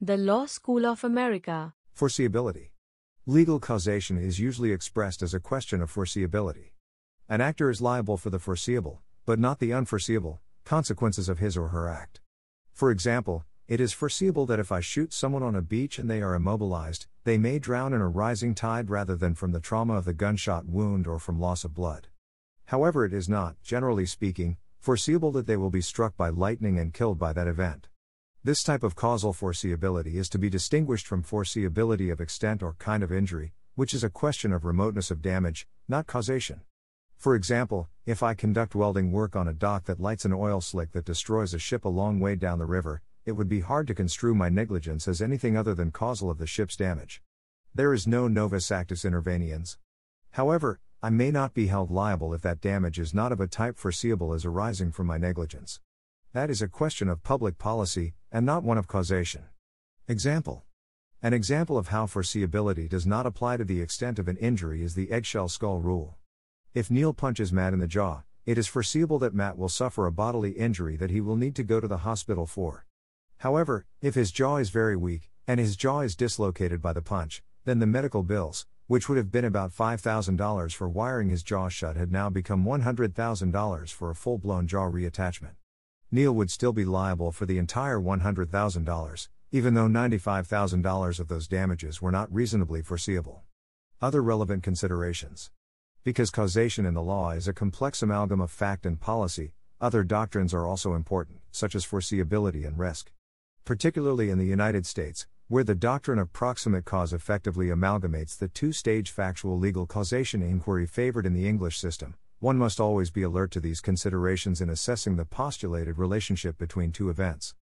The Law School of America. Foreseeability. Legal causation is usually expressed as a question of foreseeability. An actor is liable for the foreseeable, but not the unforeseeable, consequences of his or her act. For example, it is foreseeable that if I shoot someone on a beach and they are immobilized, they may drown in a rising tide rather than from the trauma of the gunshot wound or from loss of blood. However, it is not, generally speaking, foreseeable that they will be struck by lightning and killed by that event. This type of causal foreseeability is to be distinguished from foreseeability of extent or kind of injury, which is a question of remoteness of damage, not causation. For example, if I conduct welding work on a dock that lights an oil slick that destroys a ship a long way down the river, it would be hard to construe my negligence as anything other than causal of the ship's damage. There is no novus actus interveniens. However, I may not be held liable if that damage is not of a type foreseeable as arising from my negligence. That is a question of public policy, and not one of causation. Example An example of how foreseeability does not apply to the extent of an injury is the eggshell skull rule. If Neal punches Matt in the jaw, it is foreseeable that Matt will suffer a bodily injury that he will need to go to the hospital for. However, if his jaw is very weak, and his jaw is dislocated by the punch, then the medical bills, which would have been about $5,000 for wiring his jaw shut, had now become $100,000 for a full blown jaw reattachment. Neal would still be liable for the entire $100,000, even though $95,000 of those damages were not reasonably foreseeable. Other relevant considerations. Because causation in the law is a complex amalgam of fact and policy, other doctrines are also important, such as foreseeability and risk particularly in the United States, where the doctrine of proximate cause effectively amalgamates the two stage factual legal causation inquiry favored in the English system. One must always be alert to these considerations in assessing the postulated relationship between two events.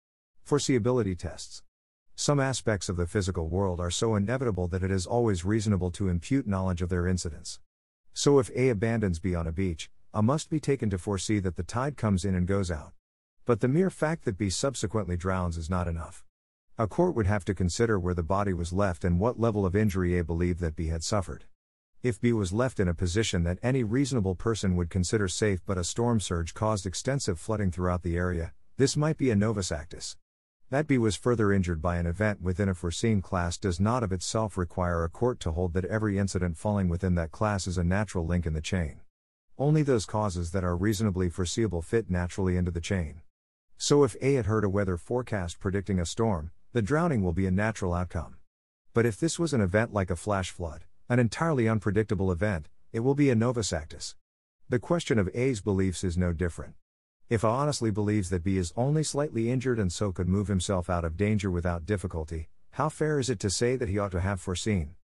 Foreseeability tests. Some aspects of the physical world are so inevitable that it is always reasonable to impute knowledge of their incidence. So if A abandons B on a beach, A must be taken to foresee that the tide comes in and goes out. But the mere fact that B subsequently drowns is not enough. A court would have to consider where the body was left and what level of injury A believed that B had suffered. If B was left in a position that any reasonable person would consider safe but a storm surge caused extensive flooding throughout the area, this might be a novus actus. That B was further injured by an event within a foreseen class does not of itself require a court to hold that every incident falling within that class is a natural link in the chain. Only those causes that are reasonably foreseeable fit naturally into the chain. So if A had heard a weather forecast predicting a storm, the drowning will be a natural outcome. But if this was an event like a flash flood, an entirely unpredictable event, it will be a novus actus. The question of A's beliefs is no different. If A honestly believes that B is only slightly injured and so could move himself out of danger without difficulty, how fair is it to say that he ought to have foreseen?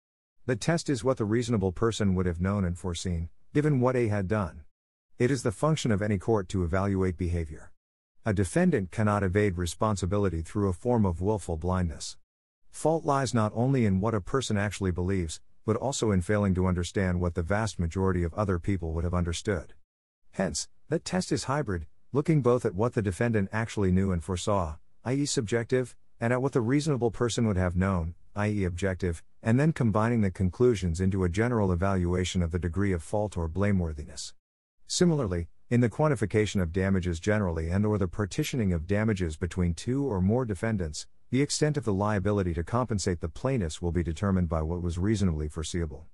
The test is what the reasonable person would have known and foreseen, given what A had done. It is the function of any court to evaluate behavior. A defendant cannot evade responsibility through a form of willful blindness. Fault lies not only in what a person actually believes, but also in failing to understand what the vast majority of other people would have understood. Hence, that test is hybrid, looking both at what the defendant actually knew and foresaw, i.e., subjective, and at what the reasonable person would have known, i.e., objective, and then combining the conclusions into a general evaluation of the degree of fault or blameworthiness. Similarly, in the quantification of damages generally and or the partitioning of damages between two or more defendants, the extent of the liability to compensate the plaintiffs will be determined by what was reasonably foreseeable.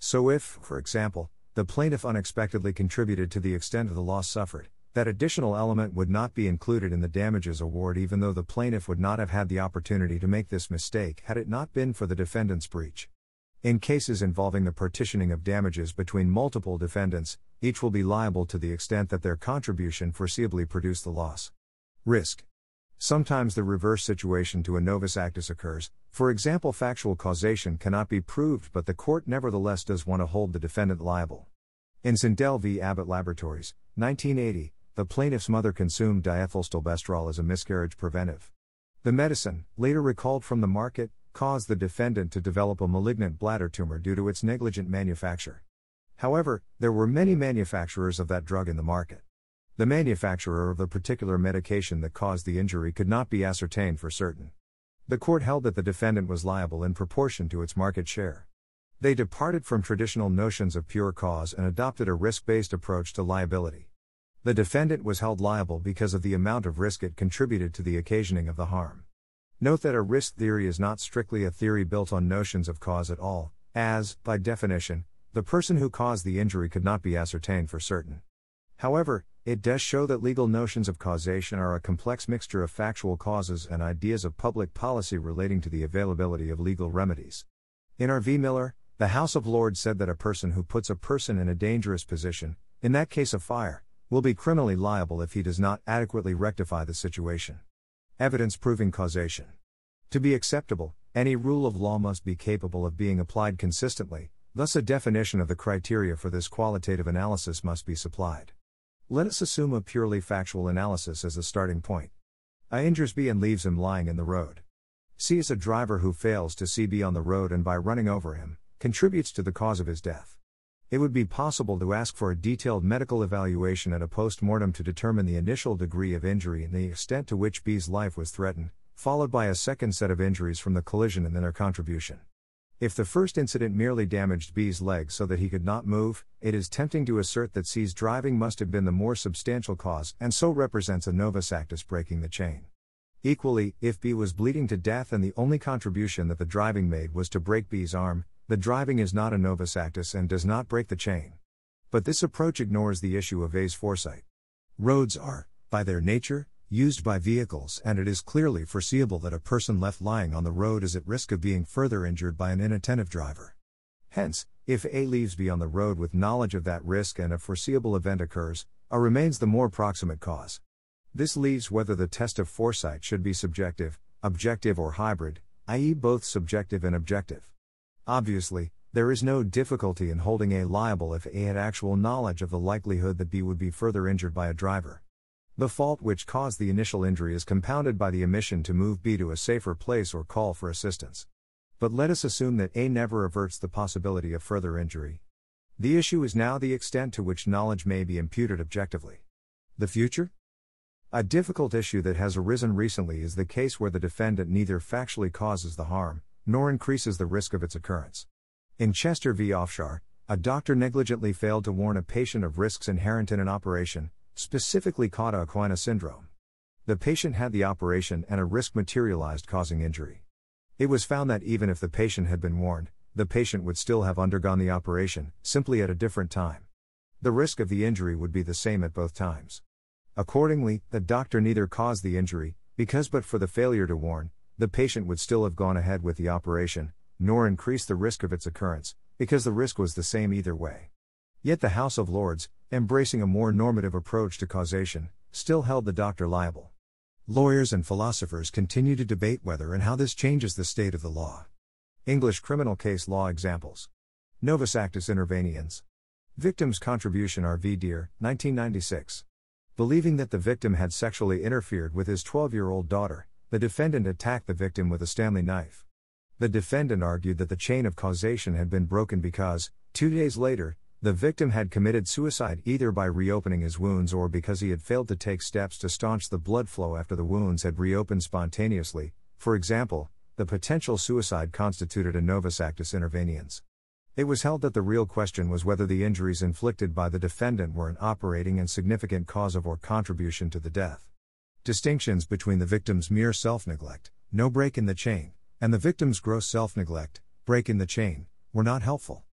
So if, for example, the plaintiff unexpectedly contributed to the extent of the loss suffered, that additional element would not be included in the damages award even though the plaintiff would not have had the opportunity to make this mistake had it not been for the defendant's breach. In cases involving the partitioning of damages between multiple defendants, each will be liable to the extent that their contribution foreseeably produced the loss. Risk. Sometimes the reverse situation to a novus actus occurs, for example, factual causation cannot be proved, but the court nevertheless does want to hold the defendant liable. In Sindell v. Abbott Laboratories, 1980, the plaintiff's mother consumed diethylstilbestrol as a miscarriage preventive. The medicine, later recalled from the market, caused the defendant to develop a malignant bladder tumor due to its negligent manufacture. However, there were many manufacturers of that drug in the market. The manufacturer of the particular medication that caused the injury could not be ascertained for certain. The court held that the defendant was liable in proportion to its market share. They departed from traditional notions of pure cause and adopted a risk based approach to liability. The defendant was held liable because of the amount of risk it contributed to the occasioning of the harm. Note that a risk theory is not strictly a theory built on notions of cause at all, as, by definition, the person who caused the injury could not be ascertained for certain. However, it does show that legal notions of causation are a complex mixture of factual causes and ideas of public policy relating to the availability of legal remedies. In R. v. Miller, the House of Lords said that a person who puts a person in a dangerous position, in that case of fire, will be criminally liable if he does not adequately rectify the situation. Evidence proving causation. To be acceptable, any rule of law must be capable of being applied consistently, thus, a definition of the criteria for this qualitative analysis must be supplied. Let us assume a purely factual analysis as the starting point. A injures B and leaves him lying in the road. C is a driver who fails to see B on the road and by running over him, contributes to the cause of his death. It would be possible to ask for a detailed medical evaluation and a post mortem to determine the initial degree of injury and the extent to which B's life was threatened, followed by a second set of injuries from the collision and then their contribution. If the first incident merely damaged B's leg so that he could not move, it is tempting to assert that C's driving must have been the more substantial cause and so represents a novus actus breaking the chain. Equally, if B was bleeding to death and the only contribution that the driving made was to break B's arm, the driving is not a novus actus and does not break the chain. But this approach ignores the issue of A's foresight. Roads are, by their nature, used by vehicles, and it is clearly foreseeable that a person left lying on the road is at risk of being further injured by an inattentive driver. Hence, if A leaves B on the road with knowledge of that risk and a foreseeable event occurs, A remains the more proximate cause. This leaves whether the test of foresight should be subjective, objective, or hybrid, i.e., both subjective and objective. Obviously, there is no difficulty in holding A liable if A had actual knowledge of the likelihood that B would be further injured by a driver. The fault which caused the initial injury is compounded by the omission to move B to a safer place or call for assistance. But let us assume that A never averts the possibility of further injury. The issue is now the extent to which knowledge may be imputed objectively. The future? A difficult issue that has arisen recently is the case where the defendant neither factually causes the harm, nor increases the risk of its occurrence. In Chester v. Afshar, a doctor negligently failed to warn a patient of risks inherent in an operation, specifically Cauda-Equina syndrome. The patient had the operation and a risk materialized causing injury. It was found that even if the patient had been warned, the patient would still have undergone the operation, simply at a different time. The risk of the injury would be the same at both times. Accordingly, the doctor neither caused the injury, because but for the failure to warn, the patient would still have gone ahead with the operation, nor increased the risk of its occurrence, because the risk was the same either way. Yet the House of Lords, embracing a more normative approach to causation, still held the doctor liable. Lawyers and philosophers continue to debate whether and how this changes the state of the law. English criminal case law examples Novus Actus Interveniens. Victim's contribution R. v. Dear, 1996. Believing that the victim had sexually interfered with his 12 year old daughter, the defendant attacked the victim with a Stanley knife. The defendant argued that the chain of causation had been broken because, two days later, the victim had committed suicide either by reopening his wounds or because he had failed to take steps to staunch the blood flow after the wounds had reopened spontaneously. For example, the potential suicide constituted a novus actus interveniens. It was held that the real question was whether the injuries inflicted by the defendant were an operating and significant cause of or contribution to the death. Distinctions between the victim's mere self neglect, no break in the chain, and the victim's gross self neglect, break in the chain, were not helpful.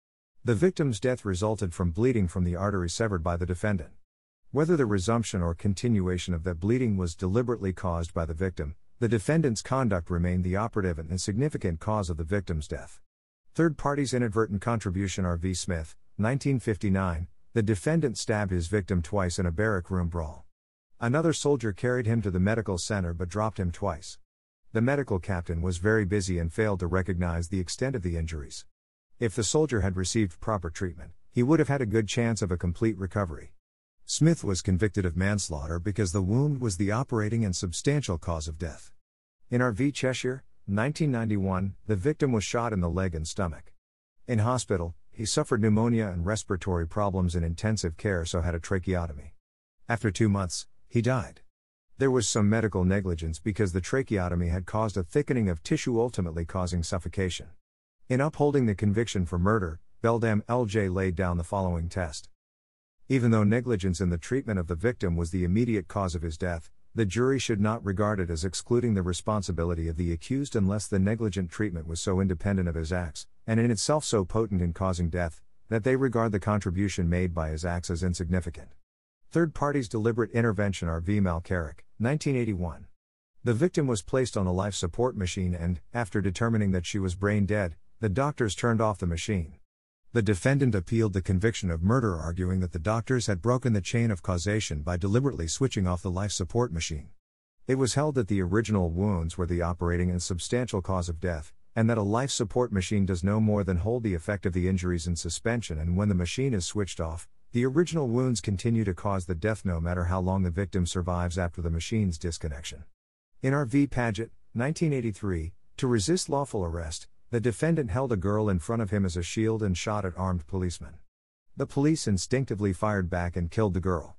The victim's death resulted from bleeding from the artery severed by the defendant. Whether the resumption or continuation of that bleeding was deliberately caused by the victim, the defendant's conduct remained the operative and significant cause of the victim's death. Third party's inadvertent contribution R. V. Smith, 1959, the defendant stabbed his victim twice in a barrack room brawl. Another soldier carried him to the medical center but dropped him twice. The medical captain was very busy and failed to recognize the extent of the injuries. If the soldier had received proper treatment, he would have had a good chance of a complete recovery. Smith was convicted of manslaughter because the wound was the operating and substantial cause of death. In R. v. Cheshire, 1991, the victim was shot in the leg and stomach. In hospital, he suffered pneumonia and respiratory problems in intensive care, so had a tracheotomy. After two months, he died. There was some medical negligence because the tracheotomy had caused a thickening of tissue, ultimately causing suffocation. In upholding the conviction for murder, Beldam LJ laid down the following test. Even though negligence in the treatment of the victim was the immediate cause of his death, the jury should not regard it as excluding the responsibility of the accused unless the negligent treatment was so independent of his acts, and in itself so potent in causing death, that they regard the contribution made by his acts as insignificant. Third parties' deliberate intervention R. V. Malcherek, 1981. The victim was placed on a life support machine and, after determining that she was brain dead, the doctors turned off the machine. The defendant appealed the conviction of murder, arguing that the doctors had broken the chain of causation by deliberately switching off the life support machine. It was held that the original wounds were the operating and substantial cause of death, and that a life support machine does no more than hold the effect of the injuries in suspension, and when the machine is switched off, the original wounds continue to cause the death no matter how long the victim survives after the machine's disconnection. In R. V. Pagett, 1983, to resist lawful arrest, the defendant held a girl in front of him as a shield and shot at armed policemen. The police instinctively fired back and killed the girl.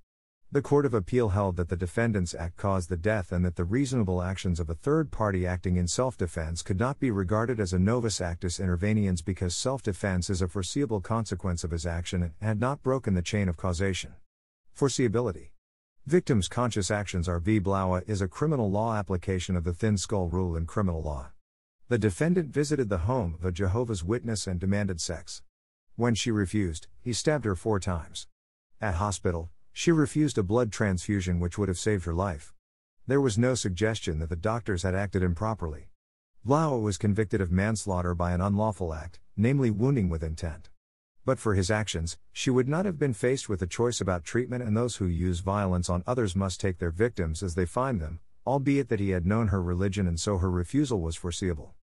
The Court of Appeal held that the defendant's act caused the death and that the reasonable actions of a third party acting in self defense could not be regarded as a novus actus interveniens because self defense is a foreseeable consequence of his action and had not broken the chain of causation. Foreseeability. Victims' conscious actions R v. Blaue is a criminal law application of the thin skull rule in criminal law. The defendant visited the home of a Jehovah's Witness and demanded sex. When she refused, he stabbed her four times. At hospital, she refused a blood transfusion which would have saved her life. There was no suggestion that the doctors had acted improperly. Blaue was convicted of manslaughter by an unlawful act, namely wounding with intent. But for his actions, she would not have been faced with a choice about treatment, and those who use violence on others must take their victims as they find them, albeit that he had known her religion and so her refusal was foreseeable.